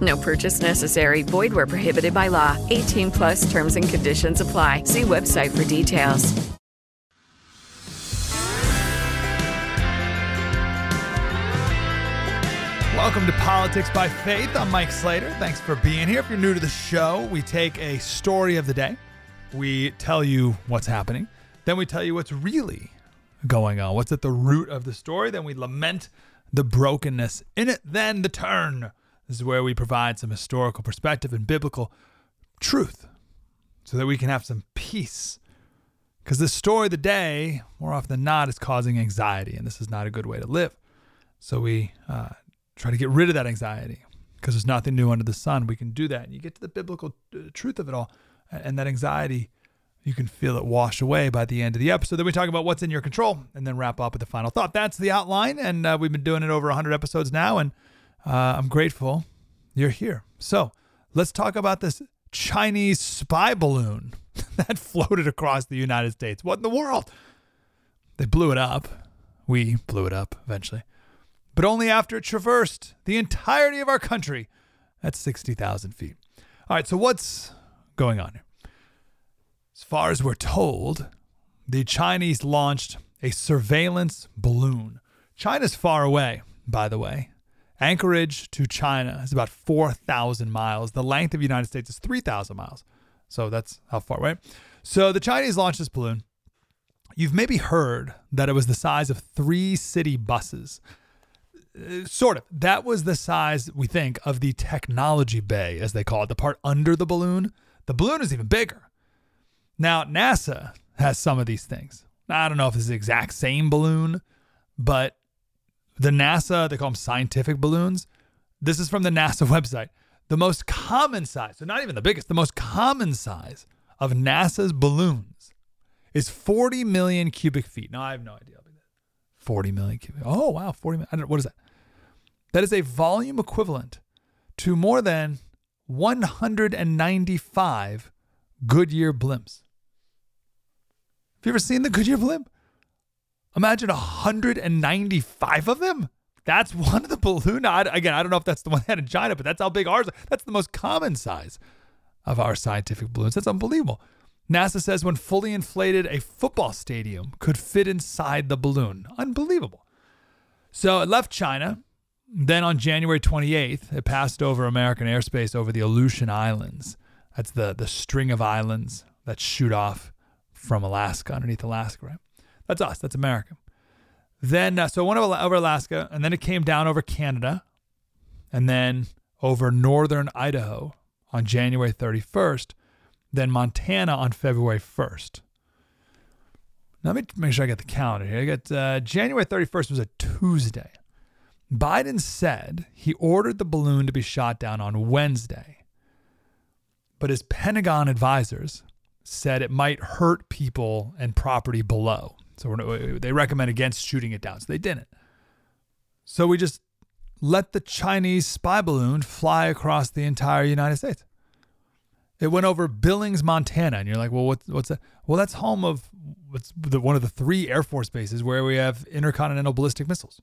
No purchase necessary. Void where prohibited by law. 18 plus terms and conditions apply. See website for details. Welcome to Politics by Faith. I'm Mike Slater. Thanks for being here. If you're new to the show, we take a story of the day, we tell you what's happening, then we tell you what's really going on, what's at the root of the story, then we lament the brokenness in it, then the turn. This is where we provide some historical perspective and biblical truth so that we can have some peace. Because the story of the day, more often than not, is causing anxiety, and this is not a good way to live. So we uh, try to get rid of that anxiety because there's nothing new under the sun. We can do that. And you get to the biblical uh, truth of it all. And that anxiety, you can feel it wash away by the end of the episode. Then we talk about what's in your control and then wrap up with the final thought. That's the outline. And uh, we've been doing it over 100 episodes now. And uh, I'm grateful you're here. So let's talk about this Chinese spy balloon that floated across the United States. What in the world? They blew it up. We blew it up eventually but only after it traversed the entirety of our country at 60,000 feet. All right, so what's going on here? As far as we're told, the Chinese launched a surveillance balloon. China's far away, by the way. Anchorage to China is about 4,000 miles. The length of the United States is 3,000 miles. So that's how far, right? So the Chinese launched this balloon. You've maybe heard that it was the size of three city buses. Uh, sort of. That was the size, we think, of the technology bay, as they call it, the part under the balloon. The balloon is even bigger. Now, NASA has some of these things. I don't know if it's the exact same balloon, but the NASA, they call them scientific balloons. This is from the NASA website. The most common size, so not even the biggest, the most common size of NASA's balloons is 40 million cubic feet. Now, I have no idea. 40 million cubic. Oh, wow. 40 million. I don't, what is that? That is a volume equivalent to more than 195 Goodyear blimps. Have you ever seen the Goodyear blimp? Imagine 195 of them. That's one of the balloon. I, again, I don't know if that's the one that had in China, but that's how big ours. Are. That's the most common size of our scientific balloons. That's unbelievable. NASA says when fully inflated, a football stadium could fit inside the balloon. Unbelievable. So it left China. Then on January 28th, it passed over American airspace over the Aleutian Islands. That's the, the string of islands that shoot off from Alaska, underneath Alaska, right? That's us. That's America. Then, uh, so one over Alaska, and then it came down over Canada, and then over northern Idaho on January 31st then Montana on February 1st. Let me make sure I get the calendar here. I got uh, January 31st was a Tuesday. Biden said he ordered the balloon to be shot down on Wednesday, but his Pentagon advisors said it might hurt people and property below. So they recommend against shooting it down. So they didn't. So we just let the Chinese spy balloon fly across the entire United States. It went over Billings, Montana, and you're like, well, what's what's that? Well, that's home of what's the, one of the three Air Force bases where we have intercontinental ballistic missiles.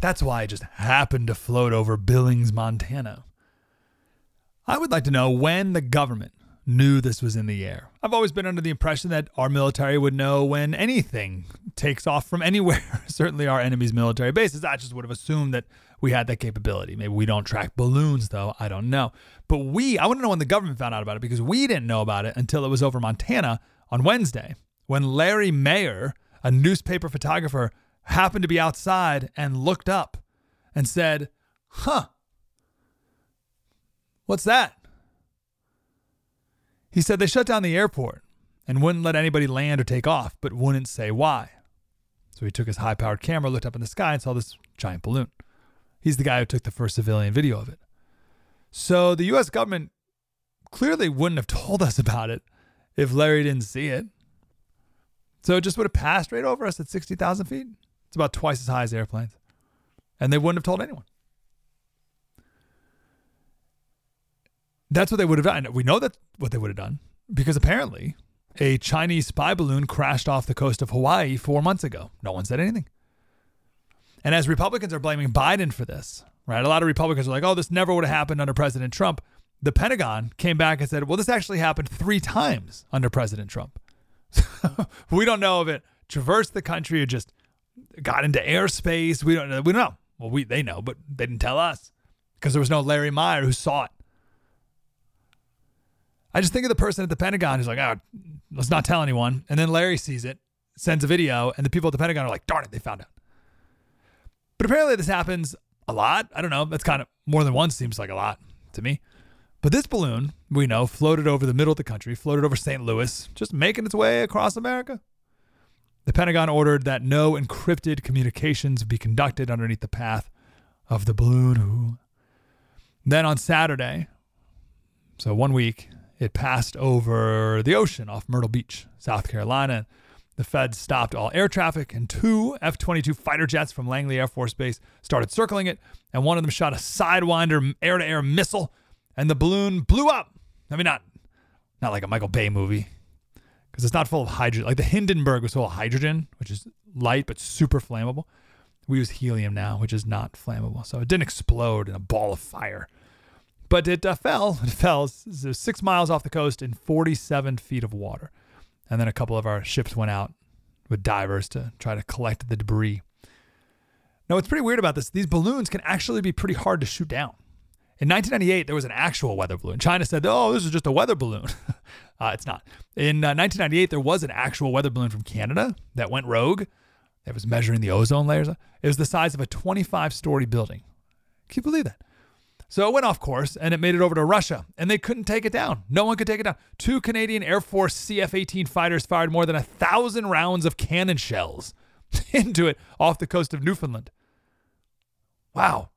That's why it just happened to float over Billings, Montana. I would like to know when the government knew this was in the air. I've always been under the impression that our military would know when anything takes off from anywhere, certainly our enemy's military bases. I just would have assumed that we had that capability. Maybe we don't track balloons, though. I don't know. But we, I want to know when the government found out about it because we didn't know about it until it was over Montana on Wednesday when Larry Mayer, a newspaper photographer, happened to be outside and looked up and said, Huh, what's that? He said they shut down the airport and wouldn't let anybody land or take off, but wouldn't say why. So he took his high powered camera, looked up in the sky, and saw this giant balloon. He's the guy who took the first civilian video of it. So the US government clearly wouldn't have told us about it if Larry didn't see it. So it just would have passed right over us at 60,000 feet. It's about twice as high as airplanes. And they wouldn't have told anyone. That's what they would have done. We know that what they would have done because apparently a Chinese spy balloon crashed off the coast of Hawaii four months ago. No one said anything. And as Republicans are blaming Biden for this, right? A lot of Republicans are like, oh, this never would have happened under President Trump. The Pentagon came back and said, well, this actually happened three times under President Trump. we don't know if it traversed the country or just got into airspace. We don't know. We don't know. Well, we they know, but they didn't tell us because there was no Larry Mayer who saw it. I just think of the person at the Pentagon who's like, oh, let's not tell anyone. And then Larry sees it, sends a video, and the people at the Pentagon are like, darn it, they found out. But apparently this happens a lot. I don't know. That's kind of more than once seems like a lot to me. But this balloon, we know, floated over the middle of the country, floated over St. Louis, just making its way across America. The Pentagon ordered that no encrypted communications be conducted underneath the path of the balloon. Then on Saturday, so one week, it passed over the ocean off Myrtle Beach, South Carolina. The feds stopped all air traffic, and two F 22 fighter jets from Langley Air Force Base started circling it, and one of them shot a Sidewinder air to air missile, and the balloon blew up. I mean, not, not like a Michael Bay movie, because it's not full of hydrogen. Like the Hindenburg was full of hydrogen, which is light but super flammable. We use helium now, which is not flammable. So it didn't explode in a ball of fire. But it uh, fell. It fell six miles off the coast in 47 feet of water. And then a couple of our ships went out with divers to try to collect the debris. Now, what's pretty weird about this, these balloons can actually be pretty hard to shoot down. In 1998, there was an actual weather balloon. China said, oh, this is just a weather balloon. uh, it's not. In uh, 1998, there was an actual weather balloon from Canada that went rogue. That was measuring the ozone layers. It was the size of a 25 story building. Can you believe that? So it went off course and it made it over to Russia, and they couldn't take it down. No one could take it down. Two Canadian Air Force CF 18 fighters fired more than a thousand rounds of cannon shells into it off the coast of Newfoundland. Wow.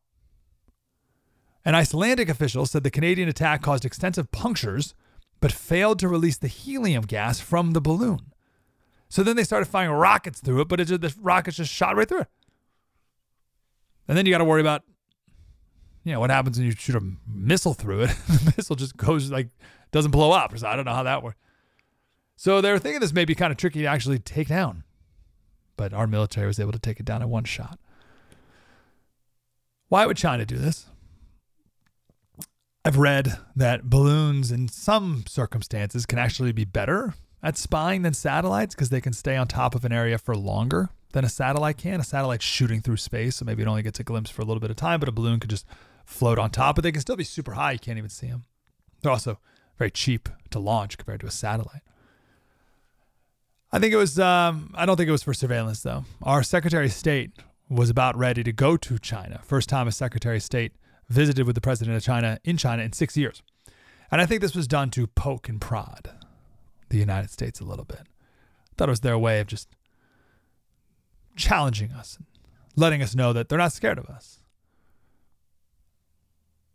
An Icelandic official said the Canadian attack caused extensive punctures, but failed to release the helium gas from the balloon. So then they started firing rockets through it, but it just, the rockets just shot right through it. And then you got to worry about you know, what happens when you shoot a missile through it? the missile just goes like doesn't blow up. So I don't know how that works. So they were thinking this may be kind of tricky to actually take down, but our military was able to take it down in one shot. Why would China do this? I've read that balloons, in some circumstances, can actually be better at spying than satellites because they can stay on top of an area for longer than a satellite can. A satellite's shooting through space, so maybe it only gets a glimpse for a little bit of time, but a balloon could just float on top, but they can still be super high. You can't even see them. They're also very cheap to launch compared to a satellite. I think it was, um, I don't think it was for surveillance though. Our Secretary of State was about ready to go to China. First time a Secretary of State visited with the President of China in China in six years. And I think this was done to poke and prod the United States a little bit. I thought it was their way of just challenging us, letting us know that they're not scared of us.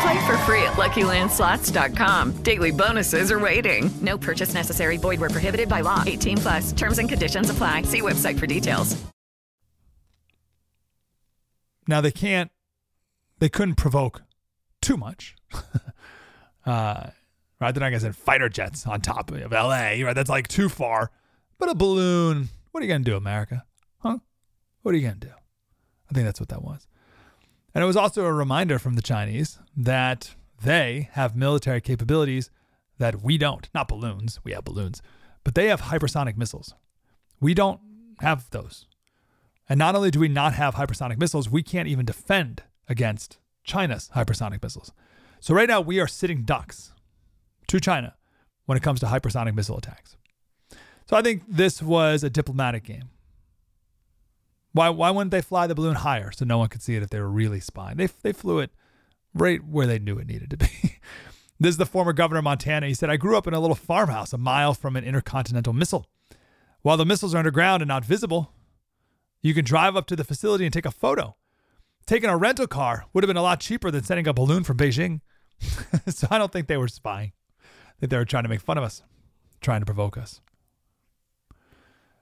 Play for free at LuckyLandSlots.com. Daily bonuses are waiting. No purchase necessary. Void where prohibited by law. 18 plus. Terms and conditions apply. See website for details. Now they can't, they couldn't provoke too much. uh, right? They're not gonna send fighter jets on top of LA, right? That's like too far. But a balloon, what are you gonna do, America? Huh? What are you gonna do? I think that's what that was. And it was also a reminder from the Chinese that they have military capabilities that we don't. Not balloons, we have balloons, but they have hypersonic missiles. We don't have those. And not only do we not have hypersonic missiles, we can't even defend against China's hypersonic missiles. So right now we are sitting ducks to China when it comes to hypersonic missile attacks. So I think this was a diplomatic game. Why why wouldn't they fly the balloon higher so no one could see it if they were really spying? They they flew it right where they knew it needed to be. this is the former governor of Montana. He said, "I grew up in a little farmhouse a mile from an intercontinental missile. While the missiles are underground and not visible, you can drive up to the facility and take a photo. Taking a rental car would have been a lot cheaper than sending a balloon from Beijing. so I don't think they were spying. I think they were trying to make fun of us, trying to provoke us.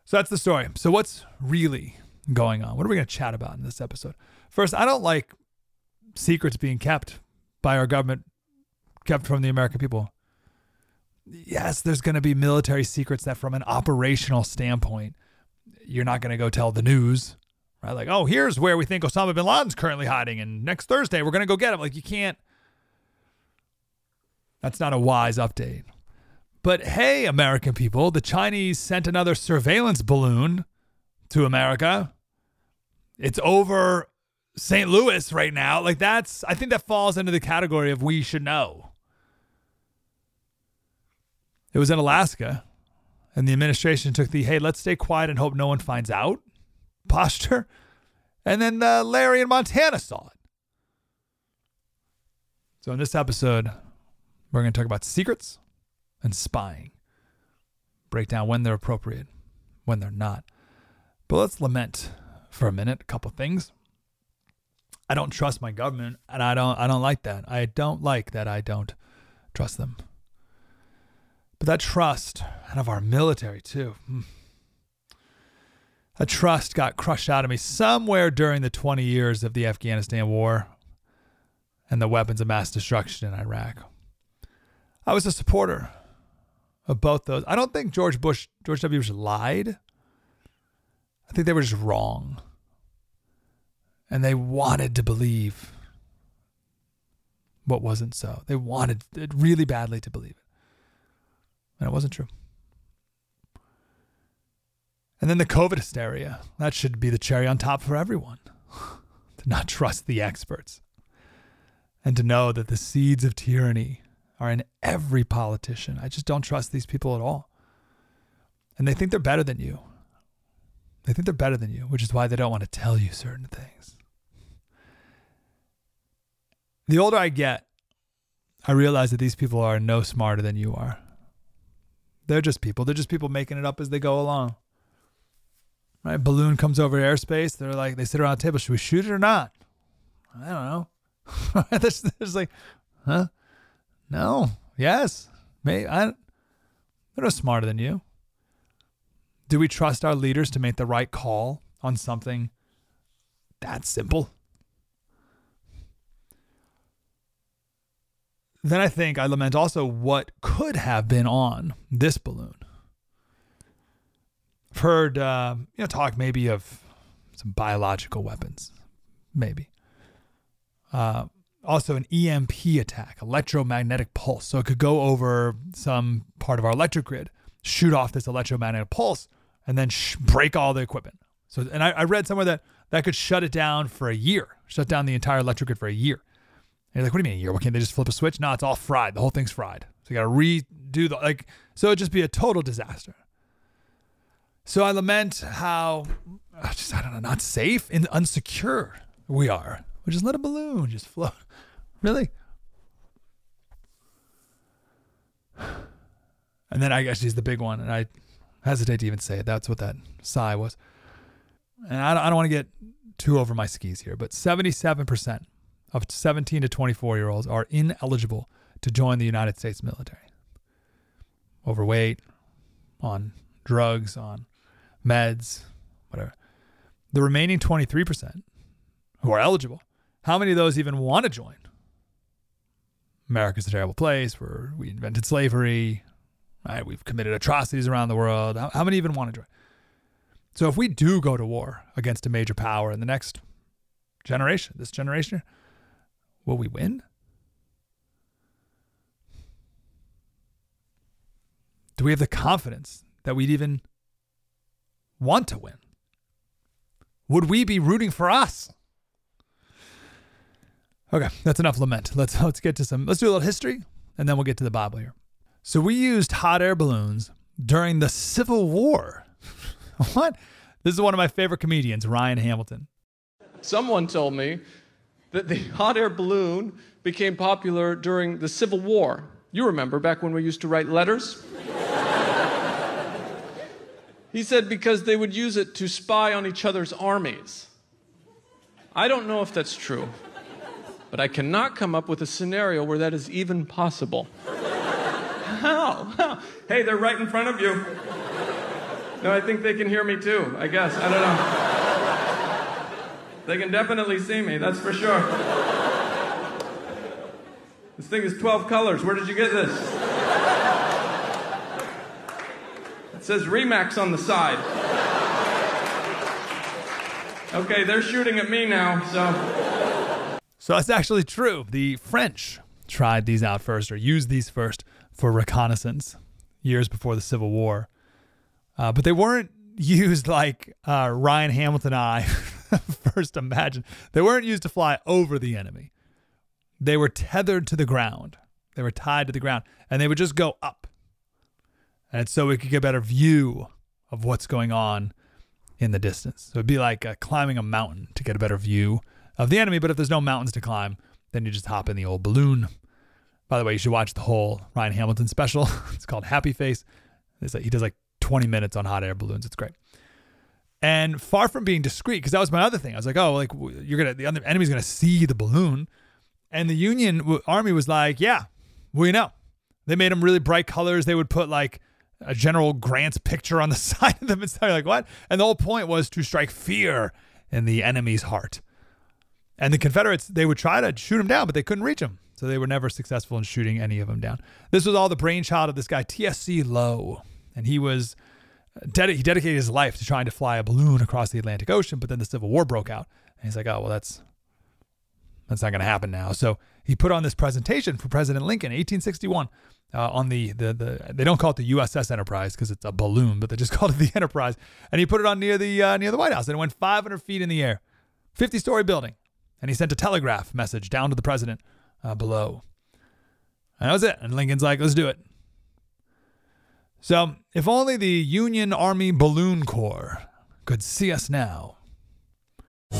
So that's the story. So what's really going on? What are we going to chat about in this episode? First, I don't like secrets being kept by our government, kept from the American people. Yes, there's going to be military secrets that, from an operational standpoint, you're not going to go tell the news, right? Like, oh, here's where we think Osama bin Laden's currently hiding, and next Thursday we're going to go get him. Like, you can't. That's not a wise update. But hey, American people, the Chinese sent another surveillance balloon to America. It's over St. Louis right now. Like, that's, I think that falls into the category of we should know. It was in Alaska, and the administration took the hey, let's stay quiet and hope no one finds out posture. And then uh, Larry in Montana saw it. So, in this episode, we're going to talk about secrets and spying, break down when they're appropriate, when they're not. But let's lament for a minute a couple things. I don't trust my government, and I don't I don't like that. I don't like that I don't trust them. But that trust, and of our military too, hmm. that trust got crushed out of me somewhere during the 20 years of the Afghanistan war and the weapons of mass destruction in Iraq. I was a supporter of both those. I don't think George Bush, George W. Bush lied. I think they were just wrong. And they wanted to believe what wasn't so. They wanted it really badly to believe it. And it wasn't true. And then the COVID hysteria. That should be the cherry on top for everyone. to not trust the experts. And to know that the seeds of tyranny are in every politician. I just don't trust these people at all. And they think they're better than you. They think they're better than you, which is why they don't want to tell you certain things. The older I get, I realize that these people are no smarter than you are. They're just people. They're just people making it up as they go along. Right? Balloon comes over airspace. They're like, they sit around the table. Should we shoot it or not? I don't know. there's, there's like, huh? No. Yes. Maybe. I, they're no smarter than you. Do we trust our leaders to make the right call on something that simple? Then I think I lament also what could have been on this balloon. I've heard uh, you know talk maybe of some biological weapons, maybe. Uh, also an EMP attack, electromagnetic pulse. So it could go over some part of our electric grid, shoot off this electromagnetic pulse, and then sh- break all the equipment. So, and I, I, read somewhere that that could shut it down for a year, shut down the entire electric grid for a year. And you're like, what do you mean a year? What can't they just flip a switch? No, it's all fried. The whole thing's fried. So you got to redo the like. So it'd just be a total disaster. So I lament how, just I don't know, not safe and unsecure we are. We just let a balloon just float. Really? And then I guess she's the big one, and I hesitate to even say it. That's what that sigh was. And I don't, I don't want to get too over my skis here, but 77% of 17 to 24 year olds are ineligible to join the United States military. Overweight, on drugs, on meds, whatever. The remaining 23% who are eligible, how many of those even want to join? America's a terrible place where we invented slavery, right? We've committed atrocities around the world. How, how many even want to join? So if we do go to war against a major power in the next generation, this generation, will we win? Do we have the confidence that we'd even want to win? Would we be rooting for us? Okay, that's enough lament. Let's let's get to some let's do a little history and then we'll get to the Bible here. So we used hot air balloons during the Civil War. what? This is one of my favorite comedians, Ryan Hamilton. Someone told me that the hot air balloon became popular during the Civil War. You remember back when we used to write letters? he said because they would use it to spy on each other's armies. I don't know if that's true, but I cannot come up with a scenario where that is even possible. How? Hey, they're right in front of you. No, I think they can hear me too, I guess. I don't know. They can definitely see me, that's for sure. This thing is 12 colors. Where did you get this? It says Remax on the side. Okay, they're shooting at me now, so. So that's actually true. The French tried these out first or used these first for reconnaissance years before the Civil War. Uh, but they weren't used like uh, Ryan Hamilton and I first imagined. They weren't used to fly over the enemy. They were tethered to the ground. They were tied to the ground, and they would just go up. And so we could get a better view of what's going on in the distance. So it'd be like uh, climbing a mountain to get a better view of the enemy. But if there's no mountains to climb, then you just hop in the old balloon. By the way, you should watch the whole Ryan Hamilton special. it's called Happy Face. Like, he does like 20 minutes on hot air balloons. It's great. And far from being discreet, because that was my other thing. I was like, oh, like you're gonna the enemy's gonna see the balloon, and the Union Army was like, yeah, we know. They made them really bright colors. They would put like a General Grant's picture on the side of them and stuff like what? And the whole point was to strike fear in the enemy's heart. And the Confederates, they would try to shoot them down, but they couldn't reach them. So they were never successful in shooting any of them down. This was all the brainchild of this guy, T.S.C. Lowe. and he was he dedicated his life to trying to fly a balloon across the Atlantic Ocean. But then the Civil War broke out, and he's like, "Oh well, that's that's not going to happen now." So he put on this presentation for President Lincoln, 1861, uh, on the, the the they don't call it the USS Enterprise because it's a balloon, but they just called it the Enterprise, and he put it on near the uh, near the White House, and it went 500 feet in the air, 50 story building, and he sent a telegraph message down to the president uh, below. And that was it. And Lincoln's like, "Let's do it." So, if only the Union Army Balloon Corps could see us now.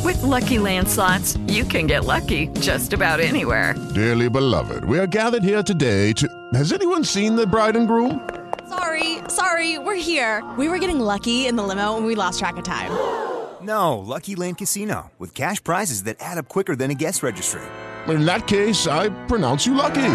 With lucky landslots, you can get lucky just about anywhere. Dearly beloved, we are gathered here today to. Has anyone seen the bride and groom? Sorry, sorry, we're here. We were getting lucky in the limo and we lost track of time. No, Lucky Land Casino, with cash prizes that add up quicker than a guest registry. In that case, I pronounce you lucky.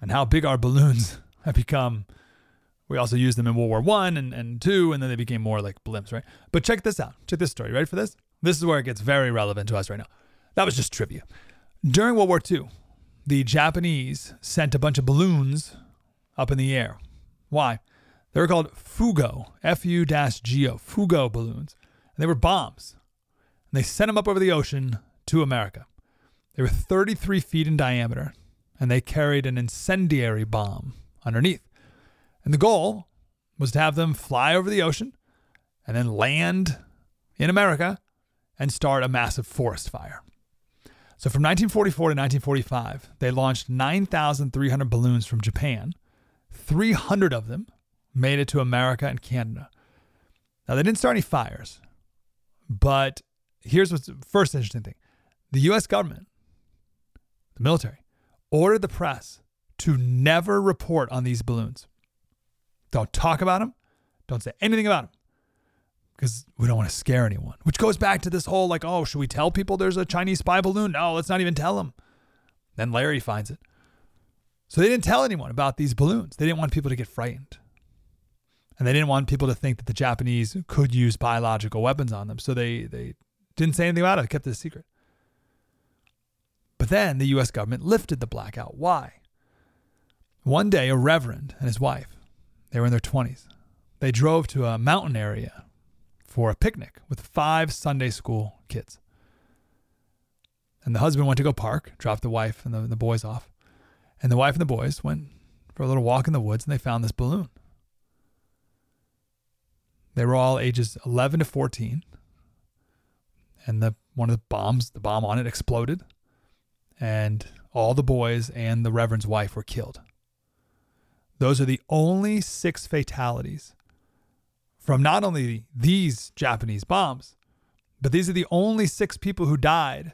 And how big our balloons have become. We also used them in World War One and, and two, and then they became more like blimps, right? But check this out. Check this story. Ready for this? This is where it gets very relevant to us right now. That was just trivia. During World War II, the Japanese sent a bunch of balloons up in the air. Why? They were called Fugo, F U G O, Fugo balloons. And they were bombs. And they sent them up over the ocean to America. They were 33 feet in diameter and they carried an incendiary bomb underneath. And the goal was to have them fly over the ocean and then land in America and start a massive forest fire. So from 1944 to 1945, they launched 9,300 balloons from Japan. 300 of them made it to America and Canada. Now, they didn't start any fires, but here's what's the first interesting thing the US government, the military, ordered the press to never report on these balloons. Don't talk about them. Don't say anything about them because we don't want to scare anyone. Which goes back to this whole like, oh, should we tell people there's a Chinese spy balloon? No, let's not even tell them. Then Larry finds it. So they didn't tell anyone about these balloons. They didn't want people to get frightened. And they didn't want people to think that the Japanese could use biological weapons on them. So they, they didn't say anything about it, they kept it a secret. But then the US government lifted the blackout. Why? One day, a reverend and his wife, they were in their 20s, they drove to a mountain area for a picnic with five Sunday school kids. And the husband went to go park, dropped the wife and the, the boys off. And the wife and the boys went for a little walk in the woods and they found this balloon. They were all ages 11 to 14. And the one of the bombs, the bomb on it exploded. And all the boys and the reverend's wife were killed. Those are the only six fatalities from not only these Japanese bombs, but these are the only six people who died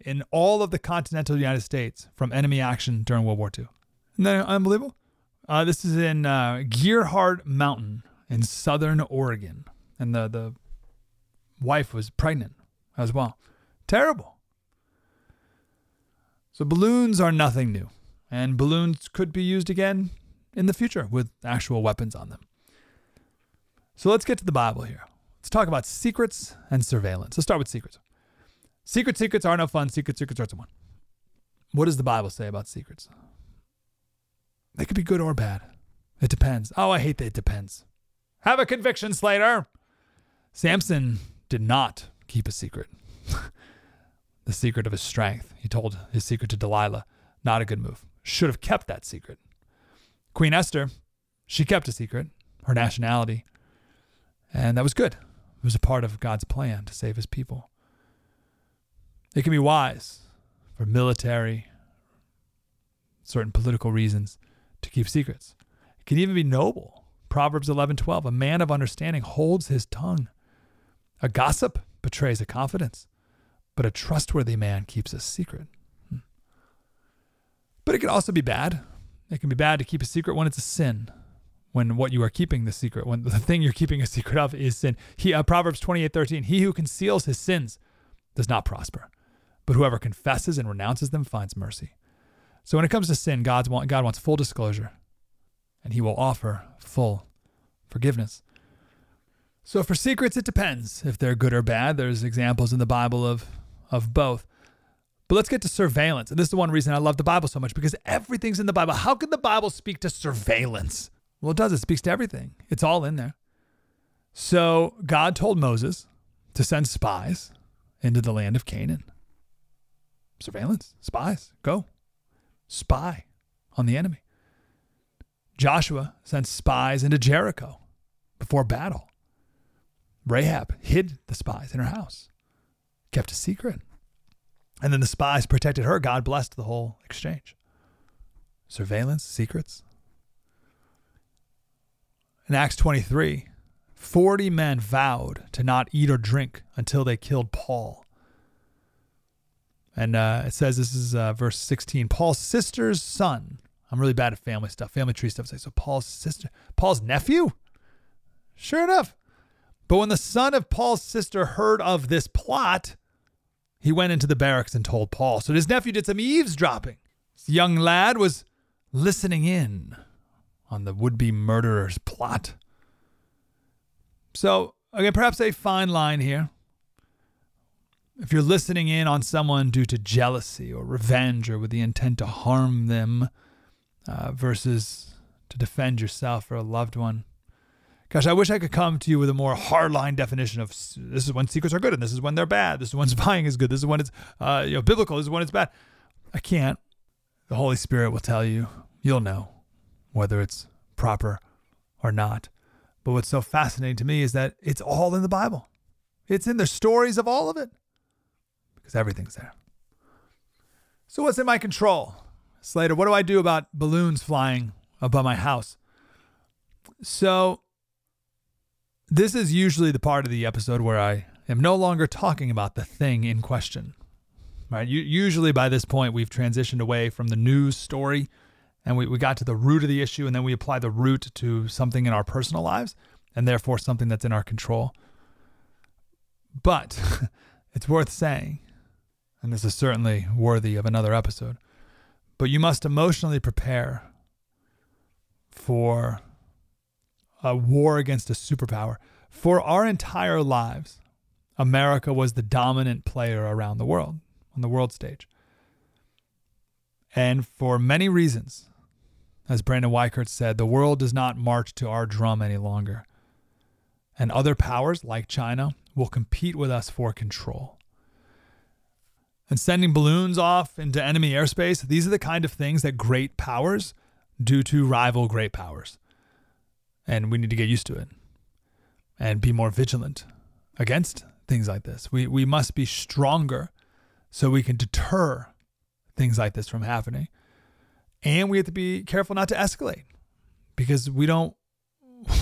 in all of the continental United States from enemy action during World War II. Isn't that unbelievable? Uh, this is in uh, Gearhart Mountain in southern Oregon. And the, the wife was pregnant as well. Terrible. So balloons are nothing new. And balloons could be used again in the future with actual weapons on them. So let's get to the Bible here. Let's talk about secrets and surveillance. Let's start with secrets. Secret secrets are no fun. Secret secrets are fun. What does the Bible say about secrets? They could be good or bad. It depends. Oh, I hate that it depends. Have a conviction, Slater. Samson did not keep a secret. the secret of his strength. He told his secret to Delilah. Not a good move. Should have kept that secret. Queen Esther, she kept a secret, her nationality. And that was good. It was a part of God's plan to save his people. It can be wise for military, certain political reasons to keep secrets. It can even be noble. Proverbs 11:12, a man of understanding holds his tongue. A gossip betrays a confidence, but a trustworthy man keeps a secret. Hmm. But it can also be bad. It can be bad to keep a secret when it's a sin when what you are keeping the secret, when the thing you're keeping a secret of is sin. He, uh, Proverbs 28 13, he who conceals his sins does not prosper, but whoever confesses and renounces them finds mercy. So when it comes to sin, God's want, God wants full disclosure, and he will offer full forgiveness. So for secrets, it depends if they're good or bad. There's examples in the Bible of, of both. But let's get to surveillance. And this is the one reason I love the Bible so much because everything's in the Bible. How can the Bible speak to surveillance? Well, it does. It speaks to everything, it's all in there. So God told Moses to send spies into the land of Canaan. Surveillance, spies, go. Spy on the enemy. Joshua sent spies into Jericho before battle. Rahab hid the spies in her house, kept a secret. And then the spies protected her. God blessed the whole exchange. surveillance, secrets. In Acts 23, 40 men vowed to not eat or drink until they killed Paul. And uh, it says this is uh, verse 16 Paul's sister's son. I'm really bad at family stuff, family tree stuff. So Paul's sister, Paul's nephew? Sure enough. But when the son of Paul's sister heard of this plot, he went into the barracks and told Paul. So his nephew did some eavesdropping. This young lad was listening in on the would be murderer's plot. So, again, perhaps a fine line here. If you're listening in on someone due to jealousy or revenge or with the intent to harm them uh, versus to defend yourself or a loved one, gosh, I wish I could come to you with a more hardline definition of this is when secrets are good and this is when they're bad. This is when spying is good. This is when it's uh, you know biblical. This is when it's bad. I can't. The Holy Spirit will tell you. You'll know whether it's proper or not. But what's so fascinating to me is that it's all in the Bible. It's in the stories of all of it because everything's there. So, what's in my control? Slater, what do I do about balloons flying above my house? So, this is usually the part of the episode where I am no longer talking about the thing in question. Right? Usually by this point, we've transitioned away from the news story and we, we got to the root of the issue, and then we apply the root to something in our personal lives, and therefore something that's in our control. But it's worth saying, and this is certainly worthy of another episode, but you must emotionally prepare for a war against a superpower. For our entire lives, America was the dominant player around the world, on the world stage. And for many reasons, as Brandon Weichert said, the world does not march to our drum any longer. And other powers, like China, will compete with us for control. And sending balloons off into enemy airspace, these are the kind of things that great powers do to rival great powers. And we need to get used to it and be more vigilant against things like this. We, we must be stronger so we can deter things like this from happening. And we have to be careful not to escalate because we don't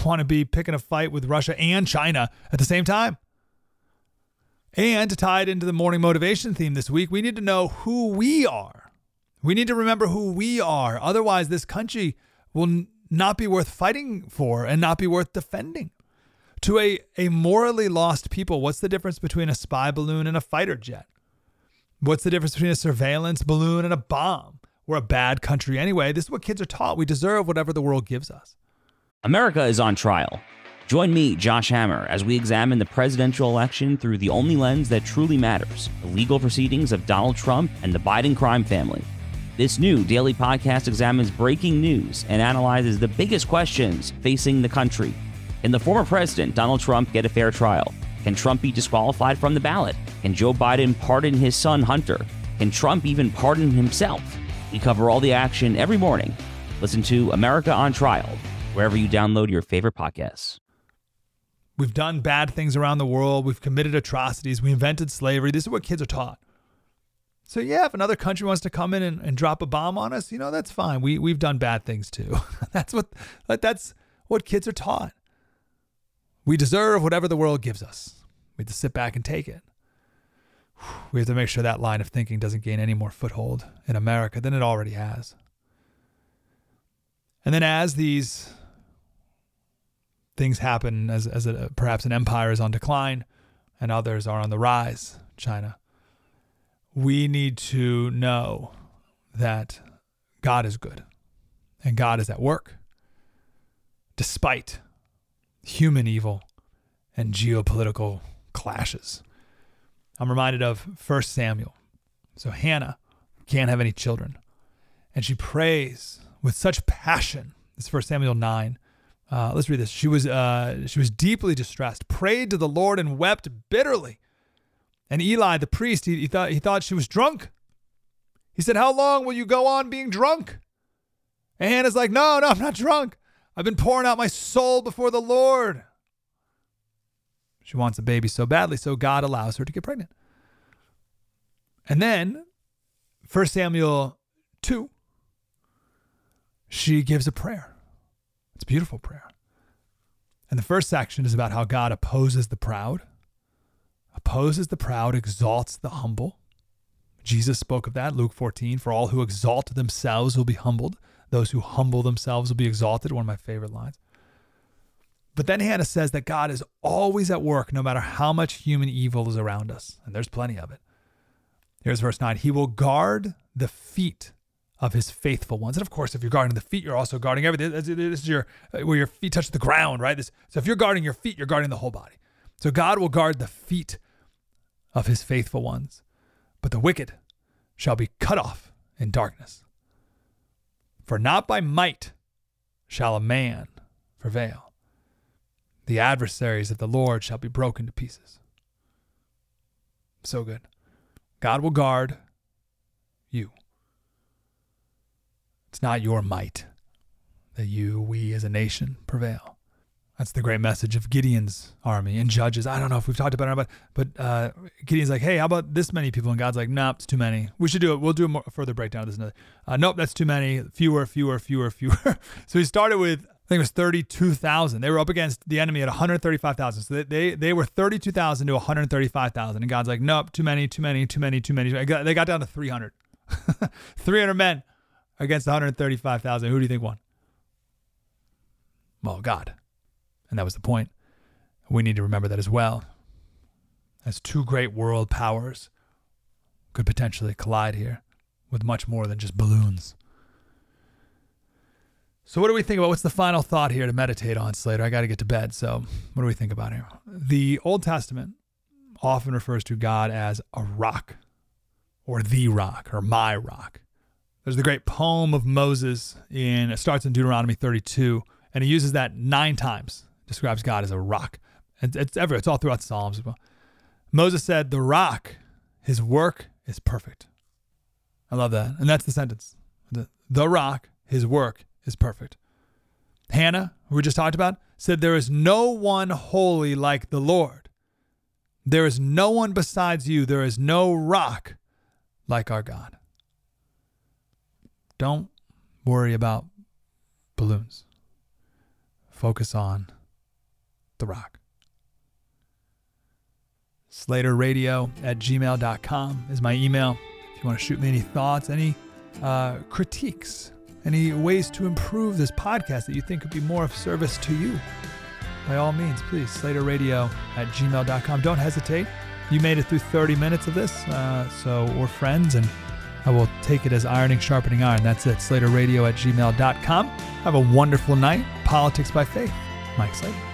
want to be picking a fight with Russia and China at the same time. And to tie it into the morning motivation theme this week, we need to know who we are. We need to remember who we are. Otherwise, this country will not be worth fighting for and not be worth defending. To a, a morally lost people, what's the difference between a spy balloon and a fighter jet? What's the difference between a surveillance balloon and a bomb? We're a bad country anyway. This is what kids are taught. We deserve whatever the world gives us. America is on trial. Join me, Josh Hammer, as we examine the presidential election through the only lens that truly matters the legal proceedings of Donald Trump and the Biden crime family. This new daily podcast examines breaking news and analyzes the biggest questions facing the country. Can the former president, Donald Trump, get a fair trial? Can Trump be disqualified from the ballot? Can Joe Biden pardon his son, Hunter? Can Trump even pardon himself? We cover all the action every morning. Listen to America on Trial, wherever you download your favorite podcasts. We've done bad things around the world. We've committed atrocities. We invented slavery. This is what kids are taught. So yeah, if another country wants to come in and, and drop a bomb on us, you know, that's fine. We we've done bad things too. that's what that's what kids are taught. We deserve whatever the world gives us. We have to sit back and take it we have to make sure that line of thinking doesn't gain any more foothold in America than it already has. And then as these things happen, as, as a, perhaps an empire is on decline and others are on the rise, China, we need to know that God is good and God is at work despite human evil and geopolitical clashes. I'm reminded of First Samuel. So Hannah can't have any children, and she prays with such passion. This is First Samuel nine. Uh, let's read this. She was uh, she was deeply distressed, prayed to the Lord, and wept bitterly. And Eli, the priest, he, he thought he thought she was drunk. He said, "How long will you go on being drunk?" And Hannah's like, "No, no, I'm not drunk. I've been pouring out my soul before the Lord." She wants a baby so badly, so God allows her to get pregnant. And then, 1 Samuel 2, she gives a prayer. It's a beautiful prayer. And the first section is about how God opposes the proud, opposes the proud, exalts the humble. Jesus spoke of that, Luke 14. For all who exalt themselves will be humbled, those who humble themselves will be exalted. One of my favorite lines. But then Hannah says that God is always at work, no matter how much human evil is around us. And there's plenty of it. Here's verse 9 He will guard the feet of his faithful ones. And of course, if you're guarding the feet, you're also guarding everything. This is your where your feet touch the ground, right? This, so if you're guarding your feet, you're guarding the whole body. So God will guard the feet of his faithful ones, but the wicked shall be cut off in darkness. For not by might shall a man prevail. The adversaries of the Lord shall be broken to pieces. So good. God will guard you. It's not your might that you, we as a nation prevail. That's the great message of Gideon's army and Judges. I don't know if we've talked about it, but but uh, Gideon's like, hey, how about this many people? And God's like, nope, it's too many. We should do it. We'll do a more, further breakdown of this. Another. Uh, nope, that's too many. Fewer, fewer, fewer, fewer. so he started with I think it was 32,000. They were up against the enemy at 135,000. So they, they, they were 32,000 to 135,000. And God's like, nope, too many, too many, too many, too many. They got down to 300. 300 men against 135,000. Who do you think won? Well, God. And that was the point. We need to remember that as well. As two great world powers could potentially collide here with much more than just balloons. So, what do we think about? What's the final thought here to meditate on, Slater? I got to get to bed. So, what do we think about here? The Old Testament often refers to God as a rock, or the rock, or my rock. There's the great poem of Moses in it starts in Deuteronomy 32, and he uses that nine times. Describes God as a rock, and it's ever it's all throughout the Psalms as well. Moses said, "The rock, his work is perfect." I love that, and that's the sentence. The, the rock, his work is perfect. Hannah, who we just talked about, said, There is no one holy like the Lord. There is no one besides you. There is no rock like our God. Don't worry about balloons. Focus on the rock. SlaterRadio at gmail.com is my email. If you want to shoot me any thoughts, any uh, critiques, any ways to improve this podcast that you think could be more of service to you, by all means, please, slaterradio at gmail.com. Don't hesitate. You made it through 30 minutes of this, uh, so we're friends, and I will take it as ironing, sharpening iron. That's it, slaterradio at gmail.com. Have a wonderful night. Politics by Faith. Mike Slater.